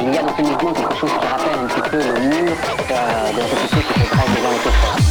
Il y a dans ce mouvement quelque chose qui rappelle un petit peu le mur euh, de la société qui se grève devant les